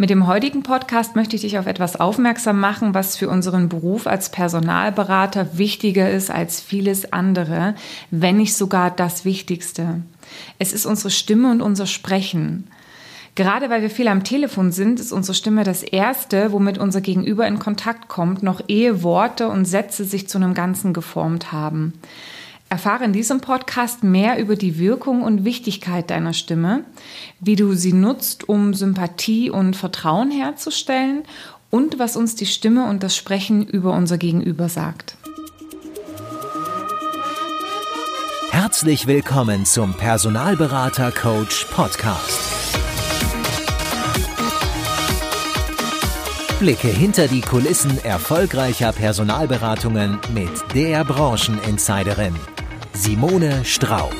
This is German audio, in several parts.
Mit dem heutigen Podcast möchte ich dich auf etwas aufmerksam machen, was für unseren Beruf als Personalberater wichtiger ist als vieles andere, wenn nicht sogar das Wichtigste. Es ist unsere Stimme und unser Sprechen. Gerade weil wir viel am Telefon sind, ist unsere Stimme das Erste, womit unser Gegenüber in Kontakt kommt, noch ehe Worte und Sätze sich zu einem Ganzen geformt haben. Erfahre in diesem Podcast mehr über die Wirkung und Wichtigkeit deiner Stimme, wie du sie nutzt, um Sympathie und Vertrauen herzustellen und was uns die Stimme und das Sprechen über unser Gegenüber sagt. Herzlich willkommen zum Personalberater Coach Podcast. Blicke hinter die Kulissen erfolgreicher Personalberatungen mit der Brancheninsiderin Simone Straub.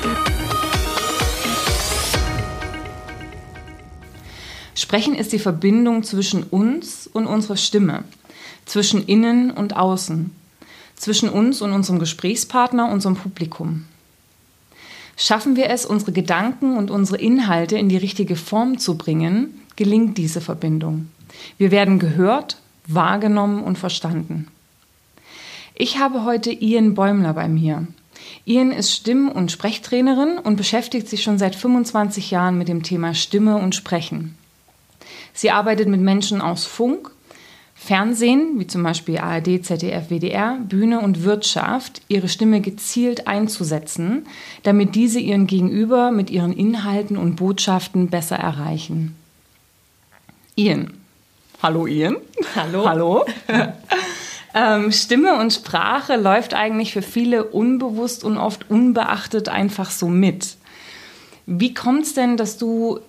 Sprechen ist die Verbindung zwischen uns und unserer Stimme, zwischen innen und außen, zwischen uns und unserem Gesprächspartner, unserem Publikum. Schaffen wir es, unsere Gedanken und unsere Inhalte in die richtige Form zu bringen, gelingt diese Verbindung. Wir werden gehört, wahrgenommen und verstanden. Ich habe heute Ian Bäumler bei mir. Ian ist Stimm- und Sprechtrainerin und beschäftigt sich schon seit 25 Jahren mit dem Thema Stimme und Sprechen. Sie arbeitet mit Menschen aus Funk, Fernsehen, wie zum Beispiel ARD, ZDF, WDR, Bühne und Wirtschaft, ihre Stimme gezielt einzusetzen, damit diese ihren Gegenüber mit ihren Inhalten und Botschaften besser erreichen. Ian. Hallo Ian. Hallo. Hallo. Ähm, Stimme und Sprache läuft eigentlich für viele unbewusst und oft unbeachtet einfach so mit. Wie kommt es denn, dass du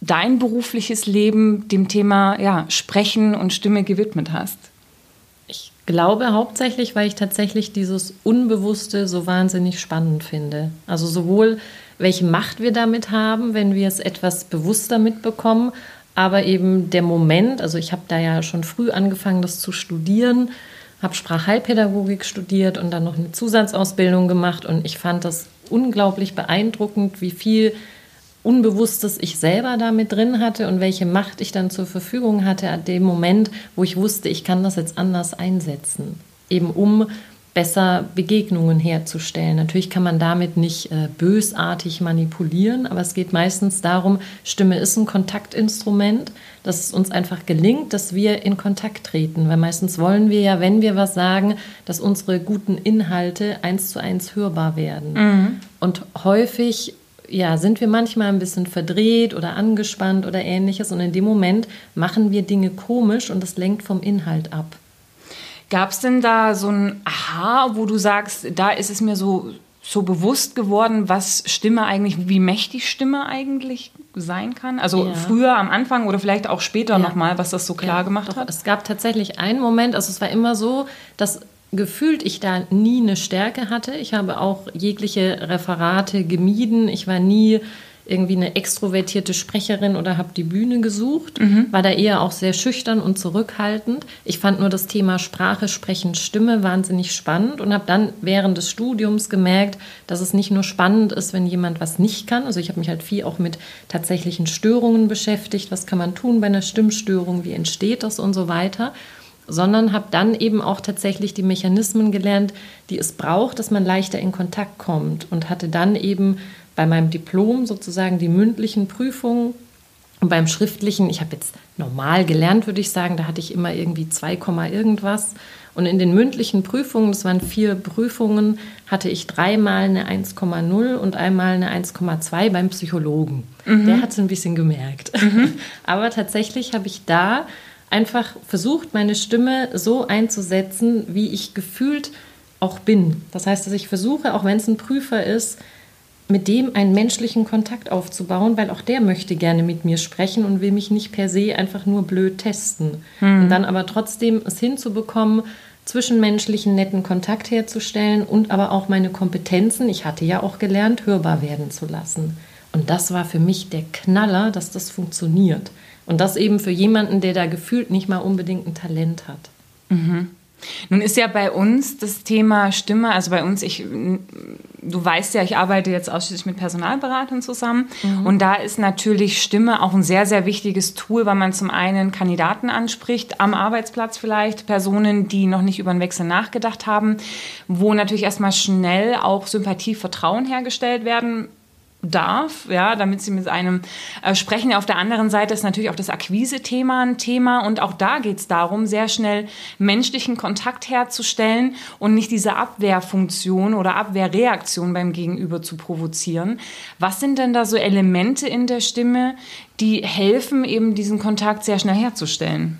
dein berufliches Leben dem Thema ja, Sprechen und Stimme gewidmet hast? Ich glaube hauptsächlich, weil ich tatsächlich dieses Unbewusste so wahnsinnig spannend finde. Also sowohl welche Macht wir damit haben, wenn wir es etwas bewusster mitbekommen, aber eben der Moment, also ich habe da ja schon früh angefangen, das zu studieren, habe Sprachheilpädagogik studiert und dann noch eine Zusatzausbildung gemacht und ich fand das unglaublich beeindruckend, wie viel Unbewusstes ich selber damit drin hatte und welche Macht ich dann zur Verfügung hatte an dem Moment, wo ich wusste, ich kann das jetzt anders einsetzen. Eben um besser Begegnungen herzustellen. Natürlich kann man damit nicht äh, bösartig manipulieren, aber es geht meistens darum, Stimme ist ein Kontaktinstrument, dass es uns einfach gelingt, dass wir in Kontakt treten. Weil meistens wollen wir ja, wenn wir was sagen, dass unsere guten Inhalte eins zu eins hörbar werden. Mhm. Und häufig ja, sind wir manchmal ein bisschen verdreht oder angespannt oder ähnliches und in dem Moment machen wir Dinge komisch und das lenkt vom Inhalt ab. Gab es denn da so ein Aha, wo du sagst, da ist es mir so, so bewusst geworden, was Stimme eigentlich, wie mächtig Stimme eigentlich sein kann? Also ja. früher am Anfang oder vielleicht auch später ja. nochmal, was das so klar ja, gemacht doch, hat? Es gab tatsächlich einen Moment, also es war immer so, dass gefühlt ich da nie eine Stärke hatte. Ich habe auch jegliche Referate gemieden. Ich war nie irgendwie eine extrovertierte Sprecherin oder habe die Bühne gesucht, mhm. war da eher auch sehr schüchtern und zurückhaltend. Ich fand nur das Thema Sprache, Sprechen, Stimme wahnsinnig spannend und habe dann während des Studiums gemerkt, dass es nicht nur spannend ist, wenn jemand was nicht kann. Also ich habe mich halt viel auch mit tatsächlichen Störungen beschäftigt. Was kann man tun bei einer Stimmstörung? Wie entsteht das und so weiter? sondern habe dann eben auch tatsächlich die Mechanismen gelernt, die es braucht, dass man leichter in Kontakt kommt und hatte dann eben bei meinem Diplom sozusagen die mündlichen Prüfungen und beim schriftlichen, ich habe jetzt normal gelernt, würde ich sagen, da hatte ich immer irgendwie 2, irgendwas. Und in den mündlichen Prüfungen, das waren vier Prüfungen, hatte ich dreimal eine 1,0 und einmal eine 1,2 beim Psychologen. Mhm. Der hat es ein bisschen gemerkt. Mhm. Aber tatsächlich habe ich da einfach versucht, meine Stimme so einzusetzen, wie ich gefühlt auch bin. Das heißt, dass ich versuche, auch wenn es ein Prüfer ist, mit dem einen menschlichen Kontakt aufzubauen, weil auch der möchte gerne mit mir sprechen und will mich nicht per se einfach nur blöd testen. Hm. Und dann aber trotzdem es hinzubekommen, zwischenmenschlichen netten Kontakt herzustellen und aber auch meine Kompetenzen, ich hatte ja auch gelernt, hörbar werden zu lassen. Und das war für mich der Knaller, dass das funktioniert. Und das eben für jemanden, der da gefühlt nicht mal unbedingt ein Talent hat. Mhm. Nun ist ja bei uns das Thema Stimme, also bei uns, ich, du weißt ja, ich arbeite jetzt ausschließlich mit Personalberatern zusammen mhm. und da ist natürlich Stimme auch ein sehr, sehr wichtiges Tool, weil man zum einen Kandidaten anspricht, am Arbeitsplatz vielleicht, Personen, die noch nicht über einen Wechsel nachgedacht haben, wo natürlich erstmal schnell auch Sympathie, Vertrauen hergestellt werden darf, ja, damit sie mit einem äh, sprechen. Auf der anderen Seite ist natürlich auch das Akquise-Thema ein Thema und auch da geht es darum, sehr schnell menschlichen Kontakt herzustellen und nicht diese Abwehrfunktion oder Abwehrreaktion beim Gegenüber zu provozieren. Was sind denn da so Elemente in der Stimme, die helfen, eben diesen Kontakt sehr schnell herzustellen?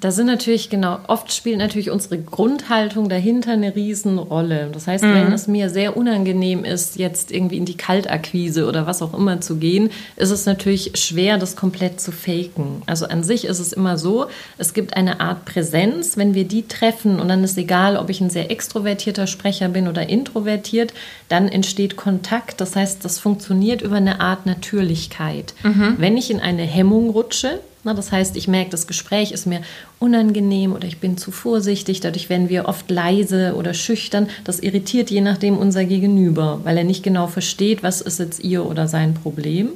Da sind natürlich, genau, oft spielt natürlich unsere Grundhaltung dahinter eine Riesenrolle. Das heißt, mhm. wenn es mir sehr unangenehm ist, jetzt irgendwie in die Kaltakquise oder was auch immer zu gehen, ist es natürlich schwer, das komplett zu faken. Also an sich ist es immer so, es gibt eine Art Präsenz, wenn wir die treffen und dann ist egal, ob ich ein sehr extrovertierter Sprecher bin oder introvertiert, dann entsteht Kontakt. Das heißt, das funktioniert über eine Art Natürlichkeit. Mhm. Wenn ich in eine Hemmung rutsche, na, das heißt, ich merke, das Gespräch ist mir unangenehm oder ich bin zu vorsichtig. Dadurch werden wir oft leise oder schüchtern. Das irritiert je nachdem unser Gegenüber, weil er nicht genau versteht, was ist jetzt ihr oder sein Problem.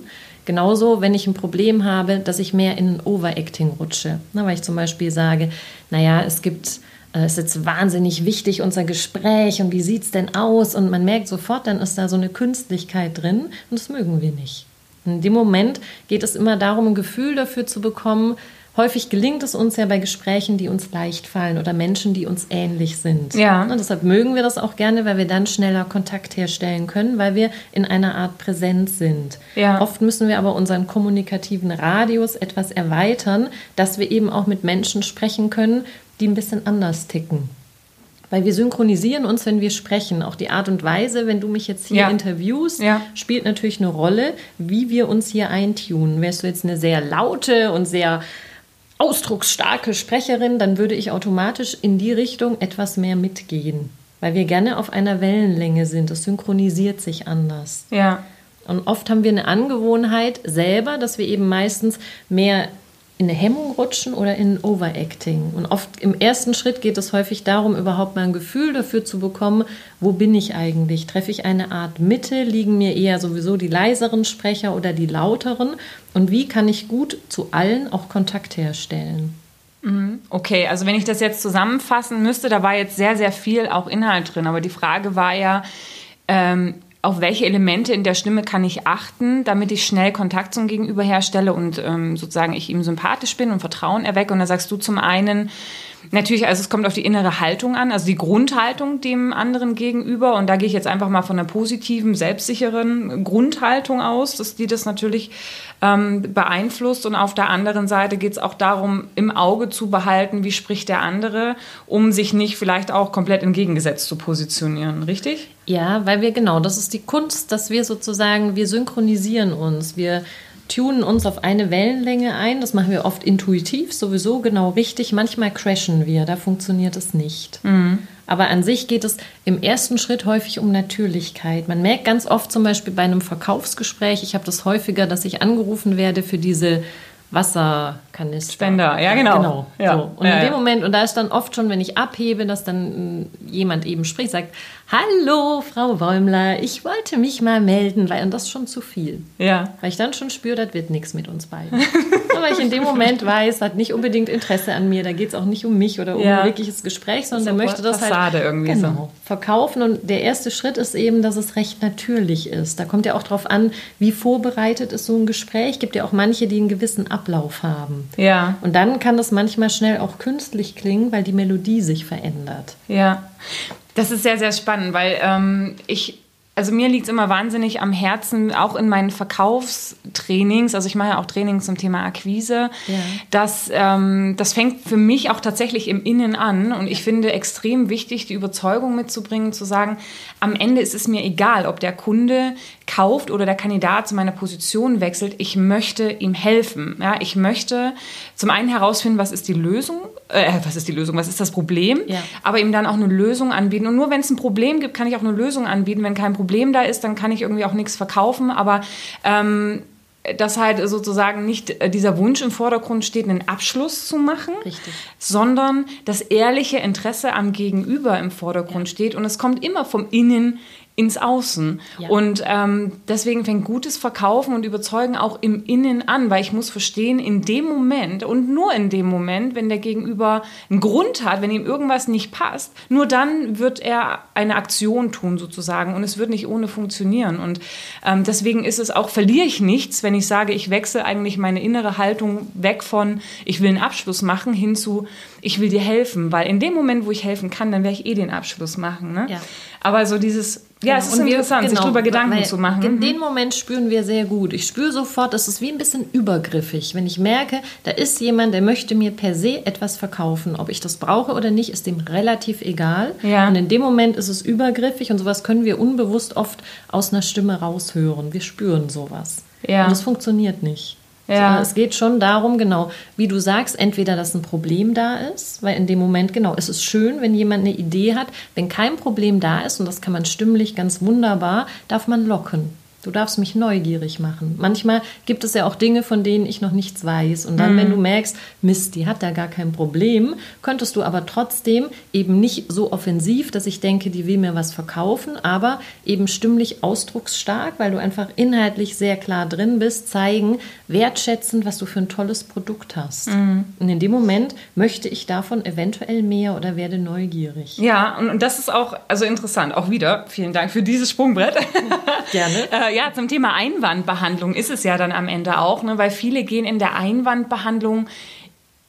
Genauso, wenn ich ein Problem habe, dass ich mehr in ein Overacting rutsche. Na, weil ich zum Beispiel sage, naja, es gibt äh, es ist jetzt wahnsinnig wichtig, unser Gespräch und wie sieht es denn aus? Und man merkt sofort, dann ist da so eine Künstlichkeit drin und das mögen wir nicht. In dem Moment geht es immer darum, ein Gefühl dafür zu bekommen. Häufig gelingt es uns ja bei Gesprächen, die uns leicht fallen oder Menschen, die uns ähnlich sind. Ja. Und deshalb mögen wir das auch gerne, weil wir dann schneller Kontakt herstellen können, weil wir in einer Art Präsenz sind. Ja. Oft müssen wir aber unseren kommunikativen Radius etwas erweitern, dass wir eben auch mit Menschen sprechen können, die ein bisschen anders ticken. Weil wir synchronisieren uns, wenn wir sprechen. Auch die Art und Weise, wenn du mich jetzt hier ja. interviewst, ja. spielt natürlich eine Rolle, wie wir uns hier eintunen. Wärst du jetzt eine sehr laute und sehr ausdrucksstarke Sprecherin, dann würde ich automatisch in die Richtung etwas mehr mitgehen. Weil wir gerne auf einer Wellenlänge sind. Das synchronisiert sich anders. Ja. Und oft haben wir eine Angewohnheit selber, dass wir eben meistens mehr in eine Hemmung rutschen oder in Overacting. Und oft im ersten Schritt geht es häufig darum, überhaupt mal ein Gefühl dafür zu bekommen, wo bin ich eigentlich? Treffe ich eine Art Mitte? Liegen mir eher sowieso die leiseren Sprecher oder die lauteren? Und wie kann ich gut zu allen auch Kontakt herstellen? Mhm. Okay, also wenn ich das jetzt zusammenfassen müsste, da war jetzt sehr, sehr viel auch Inhalt drin. Aber die Frage war ja, ähm, auf welche Elemente in der Stimme kann ich achten, damit ich schnell Kontakt zum Gegenüber herstelle und ähm, sozusagen ich ihm sympathisch bin und Vertrauen erwecke. Und da sagst du zum einen, Natürlich, also es kommt auf die innere Haltung an, also die Grundhaltung dem anderen gegenüber. Und da gehe ich jetzt einfach mal von einer positiven, selbstsicheren Grundhaltung aus, dass die das natürlich ähm, beeinflusst. Und auf der anderen Seite geht es auch darum, im Auge zu behalten, wie spricht der andere, um sich nicht vielleicht auch komplett entgegengesetzt zu positionieren, richtig? Ja, weil wir genau, das ist die Kunst, dass wir sozusagen, wir synchronisieren uns, wir tunen uns auf eine Wellenlänge ein. Das machen wir oft intuitiv, sowieso genau richtig. Manchmal crashen wir, da funktioniert es nicht. Mhm. Aber an sich geht es im ersten Schritt häufig um Natürlichkeit. Man merkt ganz oft zum Beispiel bei einem Verkaufsgespräch, ich habe das häufiger, dass ich angerufen werde für diese Wasserkanister. Spender, ja genau. genau. Ja. So. Und ja, in dem. Moment, und da ist dann oft schon, wenn ich abhebe, dass dann jemand eben spricht, sagt, Hallo, Frau Bäumler, ich wollte mich mal melden, weil und das ist schon zu viel. Ja. Weil ich dann schon spüre, das wird nichts mit uns beiden. Aber ich in dem Moment weiß, hat nicht unbedingt Interesse an mir, da geht es auch nicht um mich oder um ja. ein wirkliches Gespräch, sondern der möchte das halt Fassade halt irgendwie genau, so. verkaufen. Und der erste Schritt ist eben, dass es recht natürlich ist. Da kommt ja auch darauf an, wie vorbereitet ist so ein Gespräch. Gibt ja auch manche, die einen gewissen Ablauf haben. Ja. Und dann kann das manchmal schnell auch künstlich klingen, weil die Melodie sich verändert. Ja. Das ist sehr, sehr spannend, weil ähm, ich also mir liegt es immer wahnsinnig am Herzen, auch in meinen Verkaufstrainings, also ich mache ja auch Trainings zum Thema Akquise, ja. dass ähm, das fängt für mich auch tatsächlich im Innen an und ich finde extrem wichtig, die Überzeugung mitzubringen, zu sagen, am Ende ist es mir egal, ob der Kunde kauft oder der Kandidat zu meiner Position wechselt, ich möchte ihm helfen. Ja, ich möchte zum einen herausfinden, was ist die Lösung, äh, was ist die Lösung, was ist das Problem, ja. aber ihm dann auch eine Lösung anbieten. Und nur wenn es ein Problem gibt, kann ich auch eine Lösung anbieten. Wenn kein Problem da ist, dann kann ich irgendwie auch nichts verkaufen. Aber ähm, dass halt sozusagen nicht äh, dieser Wunsch im Vordergrund steht, einen Abschluss zu machen, Richtig. sondern das ehrliche Interesse am Gegenüber im Vordergrund Ja. steht und es kommt immer vom Innen ins Außen. Ja. Und ähm, deswegen fängt gutes Verkaufen und Überzeugen auch im Innen an, weil ich muss verstehen, in dem Moment und nur in dem Moment, wenn der Gegenüber einen Grund hat, wenn ihm irgendwas nicht passt, nur dann wird er eine Aktion tun sozusagen und es wird nicht ohne funktionieren. Und ähm, deswegen ist es auch, verliere ich nichts, wenn ich sage, ich wechsle eigentlich meine innere Haltung weg von, ich will einen Abschluss machen, hin zu, ich will dir helfen. Weil in dem Moment, wo ich helfen kann, dann werde ich eh den Abschluss machen. Ne? Ja. Aber so dieses, ja, es ist Und wir- interessant, sich genau, darüber Gedanken weil zu machen. In Mhm. dem Moment spüren wir sehr gut. Ich spüre sofort, das ist wie ein bisschen übergriffig. Wenn ich merke, da ist jemand, der möchte mir per se etwas verkaufen. Ob ich das brauche oder nicht, ist dem relativ egal. Ja. Und in dem Moment ist es übergriffig und sowas können wir unbewusst oft aus einer Stimme raushören. Wir spüren sowas. Ja. Und es funktioniert nicht. Ja. Es geht schon darum, genau, wie du sagst, entweder, dass ein Problem da ist, weil in dem Moment, genau, es ist schön, wenn jemand eine Idee hat. Wenn kein Problem da ist, und das kann man stimmlich ganz wunderbar, darf man locken. Du darfst mich neugierig machen. Manchmal gibt es ja auch Dinge, von denen ich noch nichts weiß. Und dann, wenn du merkst, Mist, die hat da gar kein Problem, könntest du aber trotzdem eben nicht so offensiv, dass ich denke, die will mir was verkaufen, aber eben stimmlich ausdrucksstark, weil du einfach inhaltlich sehr klar drin bist, zeigen, wertschätzend, was du für ein tolles Produkt hast. Und in dem Moment möchte ich davon eventuell mehr oder werde neugierig. Ja, und, und das ist auch also interessant. Auch wieder, vielen Dank für dieses Sprungbrett. Gerne. äh, ja, zum Thema Einwandbehandlung ist es ja dann am Ende auch, ne, weil viele gehen in der Einwandbehandlung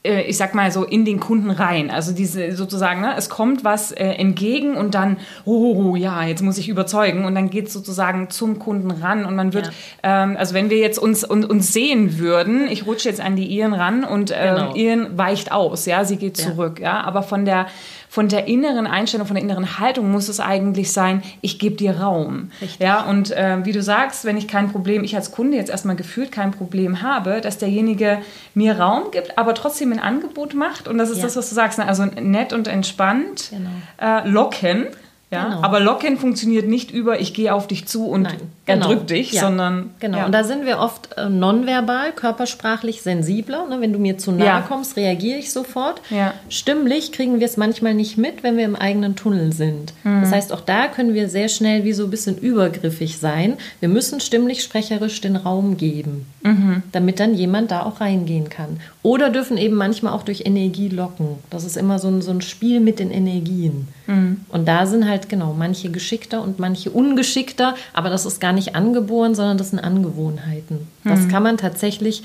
äh, ich sag mal so in den Kunden rein. Also diese sozusagen, ne, es kommt was äh, entgegen und dann, oh, ja, jetzt muss ich überzeugen und dann geht es sozusagen zum Kunden ran und man wird, ähm, also wenn wir jetzt uns, uns, uns sehen würden, ich rutsche jetzt an die Iren ran und ähm, Genau. Iren weicht aus, ja, sie geht Ja. zurück, ja, aber von der von der inneren Einstellung, von der inneren Haltung muss es eigentlich sein, ich gebe dir Raum. Richtig. Ja, und äh, wie du sagst, wenn ich kein Problem, ich als Kunde jetzt erstmal gefühlt kein Problem habe, dass derjenige mir Raum gibt, aber trotzdem ein Angebot macht. Und das ist Ja. das, was du sagst, ne? also nett und entspannt Genau. äh, locken. Ja, Genau. aber locken funktioniert nicht über, ich gehe auf dich zu und Nein, erdrück dich, Ja, sondern genau. Ja. Und da sind wir oft äh, nonverbal, körpersprachlich sensibler. Ne? Wenn du mir zu nahe Ja. kommst, reagiere ich sofort. Stimmlich kriegen wir es manchmal nicht mit, wenn wir im eigenen Tunnel sind. Mhm. Das heißt, auch da können wir sehr schnell wie so ein bisschen übergriffig sein. Wir müssen stimmlich, sprecherisch den Raum geben, Mhm. damit dann jemand da auch reingehen kann. Oder dürfen eben manchmal auch durch Energie locken. Das ist immer so ein, so ein Spiel mit den Energien. Mhm. Und da sind halt genau manche geschickter und manche ungeschickter, aber das ist gar nicht angeboren, sondern das sind Angewohnheiten. Das kann man tatsächlich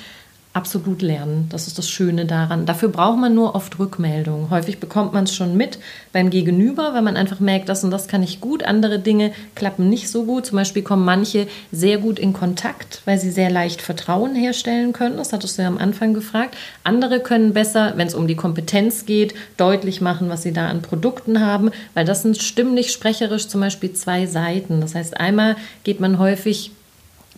absolut lernen. Das ist das Schöne daran. Dafür braucht man nur oft Rückmeldungen. Häufig bekommt man es schon mit beim Gegenüber, weil man einfach merkt, das und das kann ich gut, andere Dinge klappen nicht so gut. Zum Beispiel kommen manche sehr gut in Kontakt, weil sie sehr leicht Vertrauen herstellen können. Das hattest du ja am Anfang gefragt. Andere können besser, wenn es um die Kompetenz geht, deutlich machen, was sie da an Produkten haben, weil das sind stimmlich, sprecherisch zum Beispiel zwei Seiten. Das heißt, einmal geht man häufig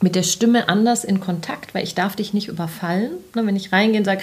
mit der Stimme anders in Kontakt, weil ich darf dich nicht überfallen. Ne, wenn ich reingehe und sage,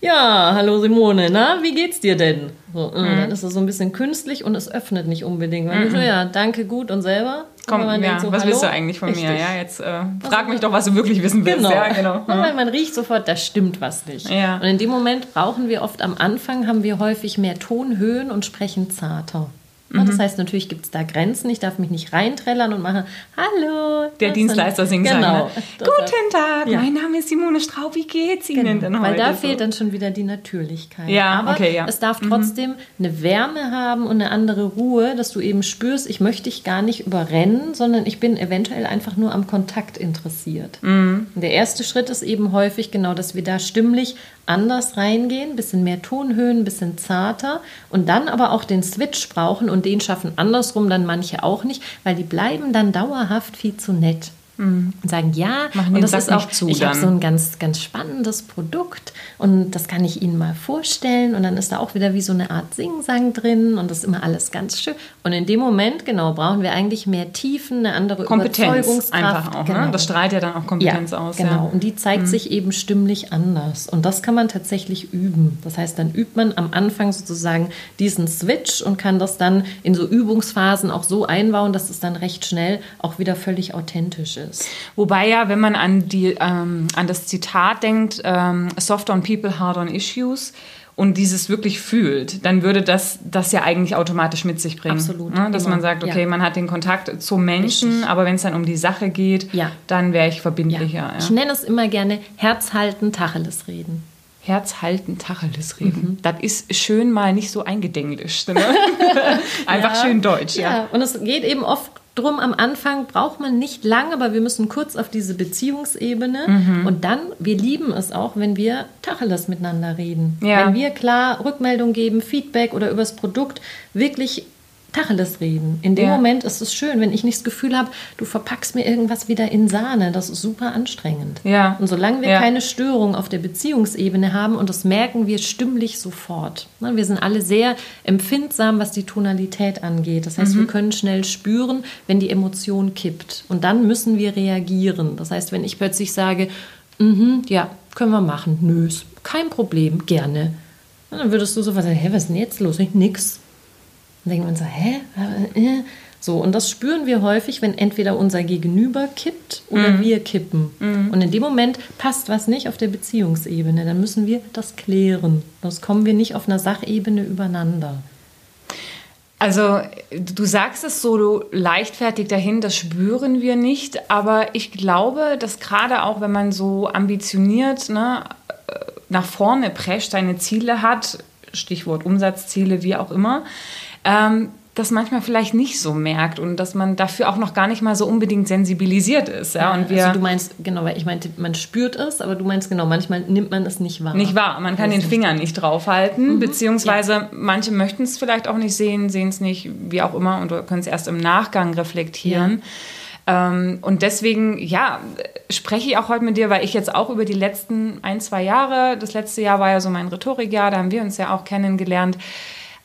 ja, hallo Simone, na, wie geht's dir denn? So, äh, Dann ist es so ein bisschen künstlich und es öffnet nicht unbedingt. Weil ich so, ja, danke, gut und selber. Komm, Und ja, so, was hallo, willst du eigentlich von mir? Richtig. Ja, jetzt äh, frag mich doch, was du wirklich wissen willst. Genau. Ja, genau. Und weil man riecht sofort, da stimmt was nicht. Ja. Und in dem Moment brauchen wir oft am Anfang, haben wir häufig mehr Tonhöhen und sprechen zarter. Mhm. Das heißt, natürlich gibt es da Grenzen. Ich darf mich nicht reinträllern und machen, hallo. Der Dienstleister singt Genau. ne? Das- Guten Tag, Ja. mein Name ist Simone Straub, wie geht's Ihnen denn Genau, heute? weil da So. fehlt dann schon wieder die Natürlichkeit. Ja, Aber okay, ja. Mhm. es darf trotzdem eine Wärme haben und eine andere Ruhe, dass du eben spürst, ich möchte dich gar nicht überrennen, sondern ich bin eventuell einfach nur am Kontakt interessiert. Mhm. Und der erste Schritt ist eben häufig genau, dass wir da stimmlich anders reingehen, bisschen mehr Tonhöhen, bisschen zarter und dann aber auch den Switch brauchen und den schaffen andersrum dann manche auch nicht, weil die bleiben dann dauerhaft viel zu nett. Und sagen, ja, Mhm. Machen und das Sack ist auch, zu ich habe so ein ganz, ganz spannendes Produkt und das kann ich Ihnen mal vorstellen und dann ist da auch wieder wie so eine Art Singsang drin und das ist immer alles ganz schön. Und in dem Moment, genau, brauchen wir eigentlich mehr Tiefen, eine andere Kompetenz einfach auch. genau. Ne? Das strahlt ja dann auch Kompetenz aus. Genau, Ja. Mhm. und die zeigt sich eben stimmlich anders. Und das kann man tatsächlich üben. Das heißt, dann übt man am Anfang sozusagen diesen Switch und kann das dann in so Übungsphasen auch so einbauen, dass es dann recht schnell auch wieder völlig authentisch ist. Ist. Wobei ja, wenn man an, die, ähm, an das Zitat denkt, ähm, soft on people, hard on issues, und dieses wirklich fühlt, dann würde das das ja eigentlich automatisch mit sich bringen. Absolut. Ne? Dass Immer. man sagt, okay, Ja. man hat den Kontakt zum Menschen, Richtig. aber wenn es dann um die Sache geht, Ja. dann wäre ich verbindlicher. Ja. Ich nenne es immer gerne Herz halten, Tacheles reden. Herz halten, Tacheles reden. Mhm. Das ist schön mal nicht so eingedenglischt. Ne? Einfach schön deutsch. Ja, und es geht eben oft drum, am Anfang braucht man nicht lang, aber wir müssen kurz auf diese Beziehungsebene. Mhm. Und dann, wir lieben es auch, wenn wir Tacheles miteinander reden. Ja. Wenn wir klar Rückmeldung geben, Feedback oder übers Produkt wirklich Tacheles reden. In dem Ja. Moment ist es schön, wenn ich nicht das Gefühl habe, du verpackst mir irgendwas wieder in Sahne. Das ist super anstrengend. Ja. Und solange wir Ja. keine Störung auf der Beziehungsebene haben, und das merken wir stimmlich sofort. Ne, Wir sind alle sehr empfindsam, was die Tonalität angeht. Das heißt, wir können schnell spüren, wenn die Emotion kippt. Und dann müssen wir reagieren. Das heißt, wenn ich plötzlich sage, mhm, ja, können wir machen, nö, kein Problem, gerne. Und dann würdest du sofort sagen, hä, was ist denn jetzt los? Ich, nix. Dann denkt man so, hä? Äh, äh. So, und das spüren wir häufig, wenn entweder unser Gegenüber kippt oder wir kippen. Und in dem Moment passt was nicht auf der Beziehungsebene. Dann müssen wir das klären. Sonst kommen wir nicht auf einer Sachebene übereinander. Also du sagst es so leichtfertig dahin, das spüren wir nicht, aber ich glaube, dass gerade auch wenn man so ambitioniert ne, äh, nach vorne prescht, seine Ziele hat, Stichwort Umsatzziele, wie auch immer, ähm, das manchmal vielleicht nicht so merkt und dass man dafür auch noch gar nicht mal so unbedingt sensibilisiert ist. Ja, und wir also du meinst, genau, weil ich meinte, man spürt es, aber du meinst genau, manchmal nimmt man es nicht wahr. Nicht wahr. Man kann den Finger nicht draufhalten, beziehungsweise manche möchten es vielleicht auch nicht sehen, sehen es nicht, wie auch immer, und können es erst im Nachgang reflektieren. Ähm, und deswegen, ja, spreche ich auch heute mit dir, weil ich jetzt auch über die letzten ein, zwei Jahre, das letzte Jahr war ja so mein Rhetorikjahr, da haben wir uns ja auch kennengelernt,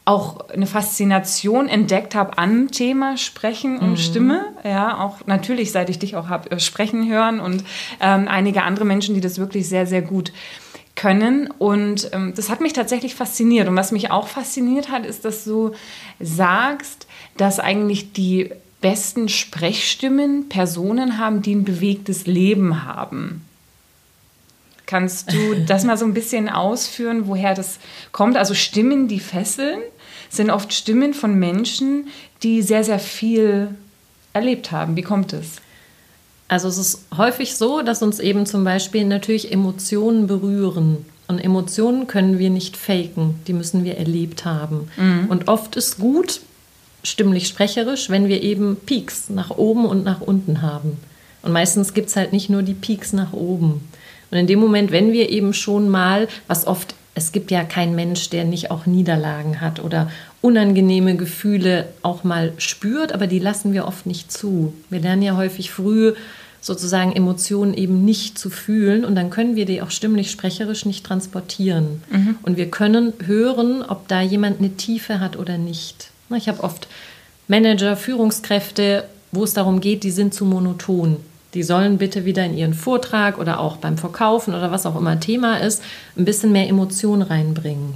auch eine Faszination entdeckt habe an Thema Sprechen und Stimme. Ja, auch natürlich, seit ich dich auch habe sprechen hören und ähm, einige andere Menschen, die das wirklich sehr, sehr gut können. Und ähm, das hat mich tatsächlich fasziniert. Und was mich auch fasziniert hat, ist, dass du sagst, dass eigentlich die besten Sprechstimmen Personen haben, die ein bewegtes Leben haben. Kannst du das mal so ein bisschen ausführen, woher das kommt? Also Stimmen, die fesseln, sind oft Stimmen von Menschen, die sehr, sehr viel erlebt haben. Wie kommt es? Also es ist häufig so, dass uns eben zum Beispiel natürlich Emotionen berühren. Und Emotionen können wir nicht faken, die müssen wir erlebt haben. Und oft ist gut, stimmlich sprecherisch, wenn wir eben Peaks nach oben und nach unten haben. Und meistens gibt es halt nicht nur die Peaks nach oben. Und in dem Moment, wenn wir eben schon mal, was oft, es gibt ja keinen Mensch, der nicht auch Niederlagen hat oder unangenehme Gefühle auch mal spürt, aber die lassen wir oft nicht zu. Wir lernen ja häufig früh sozusagen Emotionen eben nicht zu fühlen und dann können wir die auch stimmlich sprecherisch nicht transportieren. Und wir können hören, ob da jemand eine Tiefe hat oder nicht. Ich habe oft Manager, Führungskräfte, wo es darum geht, die sind zu monoton. Die sollen bitte wieder in ihren Vortrag oder auch beim Verkaufen oder was auch immer Thema ist, ein bisschen mehr Emotion reinbringen.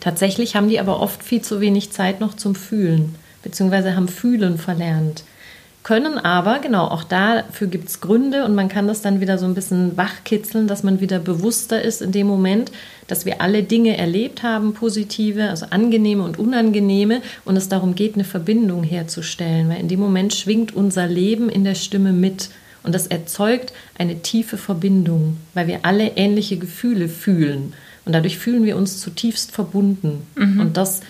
Tatsächlich haben die aber oft viel zu wenig Zeit noch zum Fühlen, beziehungsweise haben Fühlen verlernt. Können aber, genau, auch dafür gibt es Gründe und man kann das dann wieder so ein bisschen wachkitzeln, dass man wieder bewusster ist in dem Moment, dass wir alle Dinge erlebt haben, positive, also angenehme und unangenehme, und es darum geht, eine Verbindung herzustellen, weil in dem Moment schwingt unser Leben in der Stimme mit und das erzeugt eine tiefe Verbindung, weil wir alle ähnliche Gefühle fühlen und dadurch fühlen wir uns zutiefst verbunden und das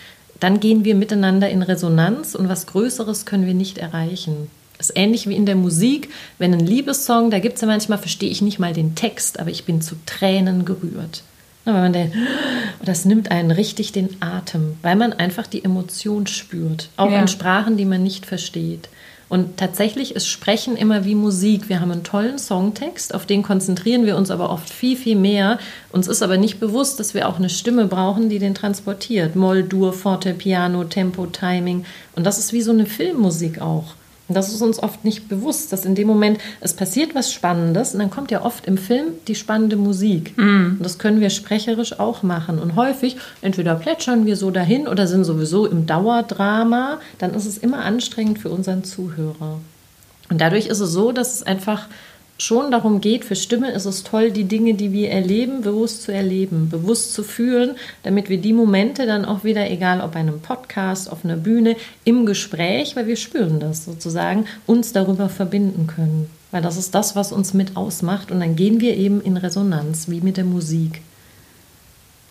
dann gehen wir miteinander in Resonanz und was Größeres können wir nicht erreichen. Das ist ähnlich wie in der Musik, wenn ein Liebessong, da gibt es ja manchmal, verstehe ich nicht mal den Text, aber ich bin zu Tränen gerührt. Na, man denkt, oh, das nimmt einen richtig den Atem, weil man einfach die Emotion spürt, auch Ja. in Sprachen, die man nicht versteht. Und tatsächlich ist Sprechen immer wie Musik. Wir haben einen tollen Songtext, auf den konzentrieren wir uns aber oft viel, viel mehr. Uns ist aber nicht bewusst, dass wir auch eine Stimme brauchen, die den transportiert. Moll, Dur, Forte, Piano, Tempo, Timing. Und das ist wie so eine Filmmusik auch. Und das ist uns oft nicht bewusst, dass in dem Moment, es passiert was Spannendes und dann kommt ja oft im Film die spannende Musik. Und das können wir sprecherisch auch machen. Und häufig, entweder plätschern wir so dahin oder sind sowieso im Dauerdrama, dann ist es immer anstrengend für unseren Zuhörer. Und dadurch ist es so, dass es einfach schon darum geht, für Stimme ist es toll, die Dinge, die wir erleben, bewusst zu erleben, bewusst zu fühlen, damit wir die Momente dann auch wieder, egal ob bei einem Podcast, auf einer Bühne, im Gespräch, weil wir spüren das sozusagen, uns darüber verbinden können. Weil das ist das, was uns mit ausmacht und dann gehen wir eben in Resonanz, wie mit der Musik.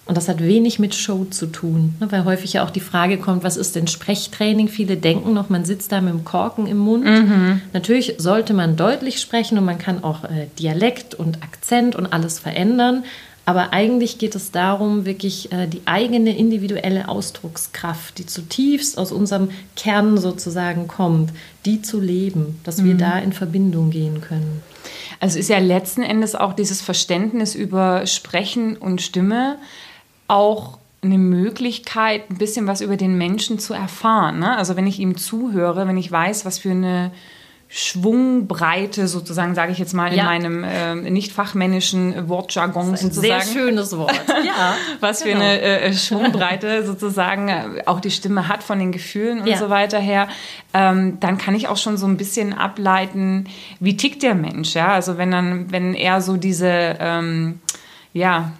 Und das hat wenig mit Show zu tun, ne, weil häufig ja auch die Frage kommt, was ist denn Sprechtraining? Viele denken noch, man sitzt da mit dem Korken im Mund. Mhm. Natürlich sollte man deutlich sprechen und man kann auch äh, Dialekt und Akzent und alles verändern. Aber eigentlich geht es darum, wirklich äh, die eigene individuelle Ausdruckskraft, die zutiefst aus unserem Kern sozusagen kommt, die zu leben, dass mhm. wir da in Verbindung gehen können. Also ist ja letzten Endes auch dieses Verständnis über Sprechen und Stimme auch eine Möglichkeit, ein bisschen was über den Menschen zu erfahren. Ne? Also wenn ich ihm zuhöre, wenn ich weiß, was für eine Schwungbreite sozusagen, sage ich jetzt mal in ja. meinem äh, nicht fachmännischen Wortjargon sozusagen. Sehr schönes Wort. ja, was genau. für eine äh, Schwungbreite sozusagen äh, auch die Stimme hat von den Gefühlen und ja. so weiter her. Ähm, dann kann ich auch schon so ein bisschen ableiten, wie tickt der Mensch. Ja, also wenn dann, wenn er so diese ähm, ja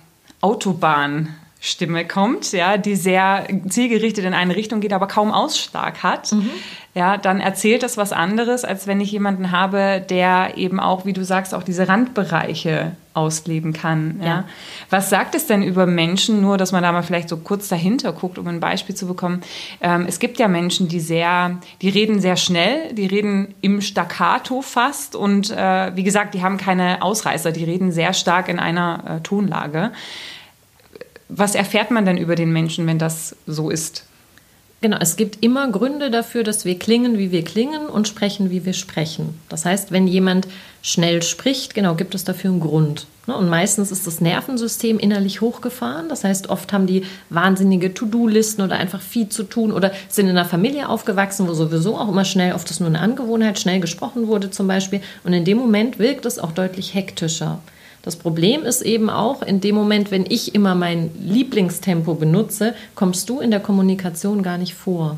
Autobahn Stimme kommt, ja, die sehr zielgerichtet in eine Richtung geht, aber kaum Ausschlag hat, mhm. ja, dann erzählt das was anderes, als wenn ich jemanden habe, der eben auch, wie du sagst, auch diese Randbereiche ausleben kann. Ja. ja. Was sagt es denn über Menschen, nur dass man da mal vielleicht so kurz dahinter guckt, um ein Beispiel zu bekommen? Ähm, es gibt ja Menschen, die sehr, die reden sehr schnell, die reden im Staccato fast und äh, wie gesagt, die haben keine Ausreißer, die reden sehr stark in einer äh, Tonlage. Was erfährt man denn über den Menschen, wenn das so ist? Genau, es gibt immer Gründe dafür, dass wir klingen, wie wir klingen und sprechen, wie wir sprechen. Das heißt, wenn jemand schnell spricht, genau, gibt es dafür einen Grund. Ne? Und meistens ist das Nervensystem innerlich hochgefahren. Das heißt, oft haben die wahnsinnige To-Do-Listen oder einfach viel zu tun oder sind in einer Familie aufgewachsen, wo sowieso auch immer schnell, oft ist nur eine Angewohnheit, schnell gesprochen wurde zum Beispiel. Und in dem Moment wirkt es auch deutlich hektischer. Das Problem ist eben auch, in dem Moment, wenn ich immer mein Lieblingstempo benutze, kommst du in der Kommunikation gar nicht vor.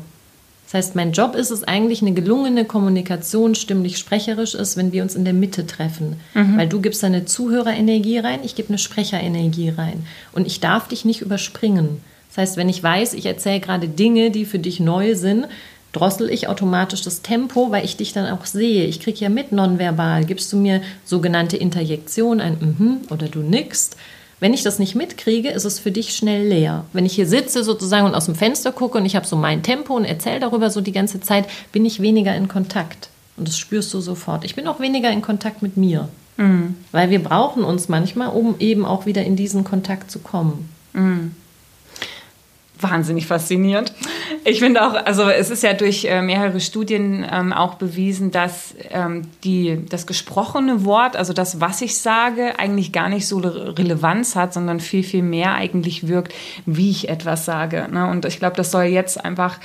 Das heißt, mein Job ist es eigentlich, eine gelungene Kommunikation stimmlich sprecherisch ist, wenn wir uns in der Mitte treffen. Mhm. Weil du gibst eine Zuhörerenergie rein, ich gebe eine Sprecherenergie rein. Und ich darf dich nicht überspringen. Das heißt, wenn ich weiß, ich erzähle gerade Dinge, die für dich neu sind, drossel ich automatisch das Tempo, weil ich dich dann auch sehe. Ich kriege ja mit nonverbal. Gibst du mir sogenannte Interjektion, ein Mhm oder du nickst. Wenn ich das nicht mitkriege, ist es für dich schnell leer. Wenn ich hier sitze sozusagen und aus dem Fenster gucke und ich habe so mein Tempo und erzähle darüber so die ganze Zeit, bin ich weniger in Kontakt. Und das spürst du sofort. Ich bin auch weniger in Kontakt mit mir. Mhm. Weil wir brauchen uns manchmal, um eben auch wieder in diesen Kontakt zu kommen. Mhm wahnsinnig faszinierend. Ich finde auch, also es ist ja durch äh, mehrere Studien ähm, auch bewiesen, dass ähm, die, das gesprochene Wort, also das, was ich sage, eigentlich gar nicht so Relevanz hat, sondern viel, viel mehr eigentlich wirkt, wie ich etwas sage. Ne? Und ich glaube, das soll jetzt einfach,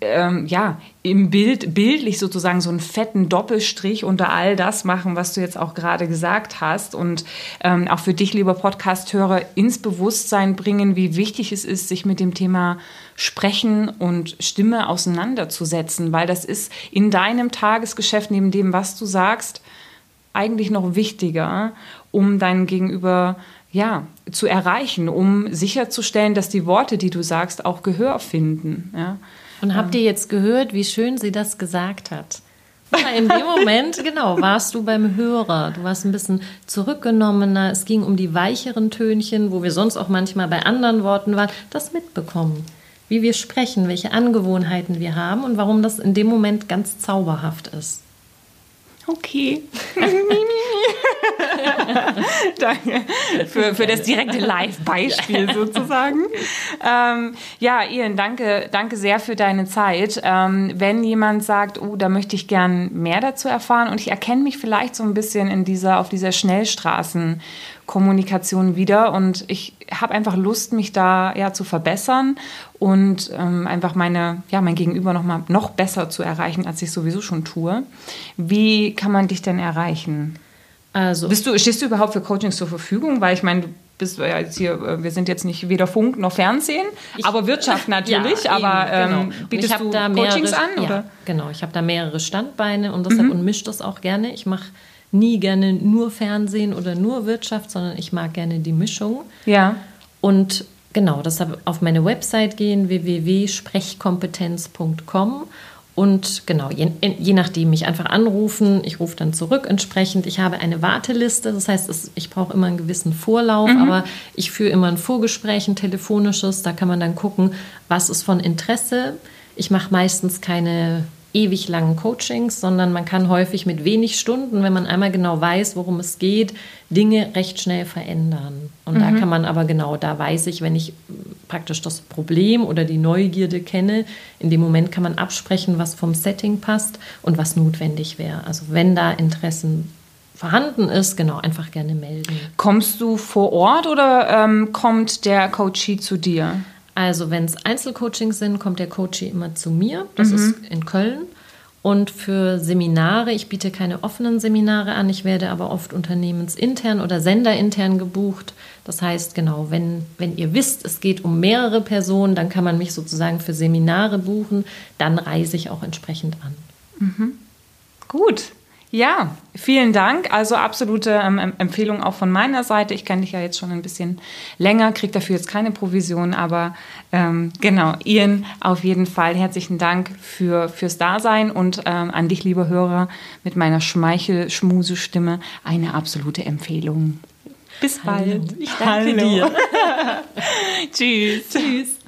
ähm, ja, im Bild, bildlich sozusagen so einen fetten Doppelstrich unter all das machen, was du jetzt auch gerade gesagt hast. Und ähm, auch für dich, lieber Podcast-Hörer, ins Bewusstsein bringen, wie wichtig es ist, sich mit dem Thema Sprechen und Stimme auseinanderzusetzen, weil das ist in deinem Tagesgeschäft, neben dem, was du sagst, eigentlich noch wichtiger, um dein Gegenüber ja, zu erreichen, um sicherzustellen, dass die Worte, die du sagst, auch Gehör finden. Ja. Und habt ihr jetzt gehört, wie schön sie das gesagt hat? in dem Moment, genau, warst du beim Hörer. Du warst ein bisschen zurückgenommener. Es ging um die weicheren Tönchen, wo wir sonst auch manchmal bei anderen Worten waren. Das mitbekommen. Wie wir sprechen, welche Angewohnheiten wir haben und warum das in dem Moment ganz zauberhaft ist. Okay. Danke für, für das direkte Live-Beispiel sozusagen. Ähm, ja, Ian, danke, danke sehr für deine Zeit. Ähm, wenn jemand sagt, oh, da möchte ich gern mehr dazu erfahren und ich erkenne mich vielleicht so ein bisschen in dieser, auf dieser Schnellstraßen Kommunikation wieder und ich habe einfach Lust, mich da ja zu verbessern und ähm, einfach meine, ja, mein Gegenüber noch mal noch besser zu erreichen, als ich sowieso schon tue. Wie kann man dich denn erreichen? Also Bist du, stehst du überhaupt für Coachings zur Verfügung? Weil ich meine, bist ja jetzt hier, äh, wir sind jetzt nicht weder Funk noch Fernsehen, ich, aber Wirtschaft natürlich. ja, aber eben, genau. ähm, bietest du da mehrere, Coachings an? Ja, oder? Genau, ich habe da mehrere Standbeine und deshalb mhm. und mische das auch gerne. Ich mache nie gerne nur Fernsehen oder nur Wirtschaft, sondern ich mag gerne die Mischung. Ja. Und genau, deshalb auf meine Website gehen, www.sprechkompetenz.com und genau, je, je, nachdem, mich einfach anrufen, ich rufe dann zurück entsprechend. Ich habe eine Warteliste, das heißt, ich brauche immer einen gewissen Vorlauf, mhm. aber ich führe immer ein Vorgespräch, ein telefonisches, da kann man dann gucken, was ist von Interesse. Ich mache meistens keine ewig langen Coachings, sondern man kann häufig mit wenig Stunden, wenn man einmal genau weiß, worum es geht, Dinge recht schnell verändern. Und mhm. da kann man aber genau, da weiß ich, wenn ich praktisch das Problem oder die Neugierde kenne, in dem Moment kann man absprechen, was vom Setting passt und was notwendig wäre. Also wenn da Interessen vorhanden ist, genau, einfach gerne melden. Kommst du vor Ort oder ähm, kommt der Coachie zu dir? Also wenn es Einzelcoachings sind, kommt der Coach immer zu mir. Das mhm. ist in Köln. Und für Seminare, ich biete keine offenen Seminare an, ich werde aber oft unternehmensintern oder senderintern gebucht. Das heißt, genau, wenn, wenn ihr wisst, es geht um mehrere Personen, dann kann man mich sozusagen für Seminare buchen. Dann reise ich auch entsprechend an. Mhm. Gut, ja, vielen Dank. Also absolute ähm, Empfehlung auch von meiner Seite. Ich kenne dich ja jetzt schon ein bisschen länger, kriege dafür jetzt keine Provision, aber ähm, genau, Ian, auf jeden Fall herzlichen Dank für, fürs Dasein und ähm, an dich, lieber Hörer, mit meiner Schmeichel-Schmuse-Stimme eine absolute Empfehlung. Bis bald. Ich danke Hallo. dir. Tschüss. Tschüss.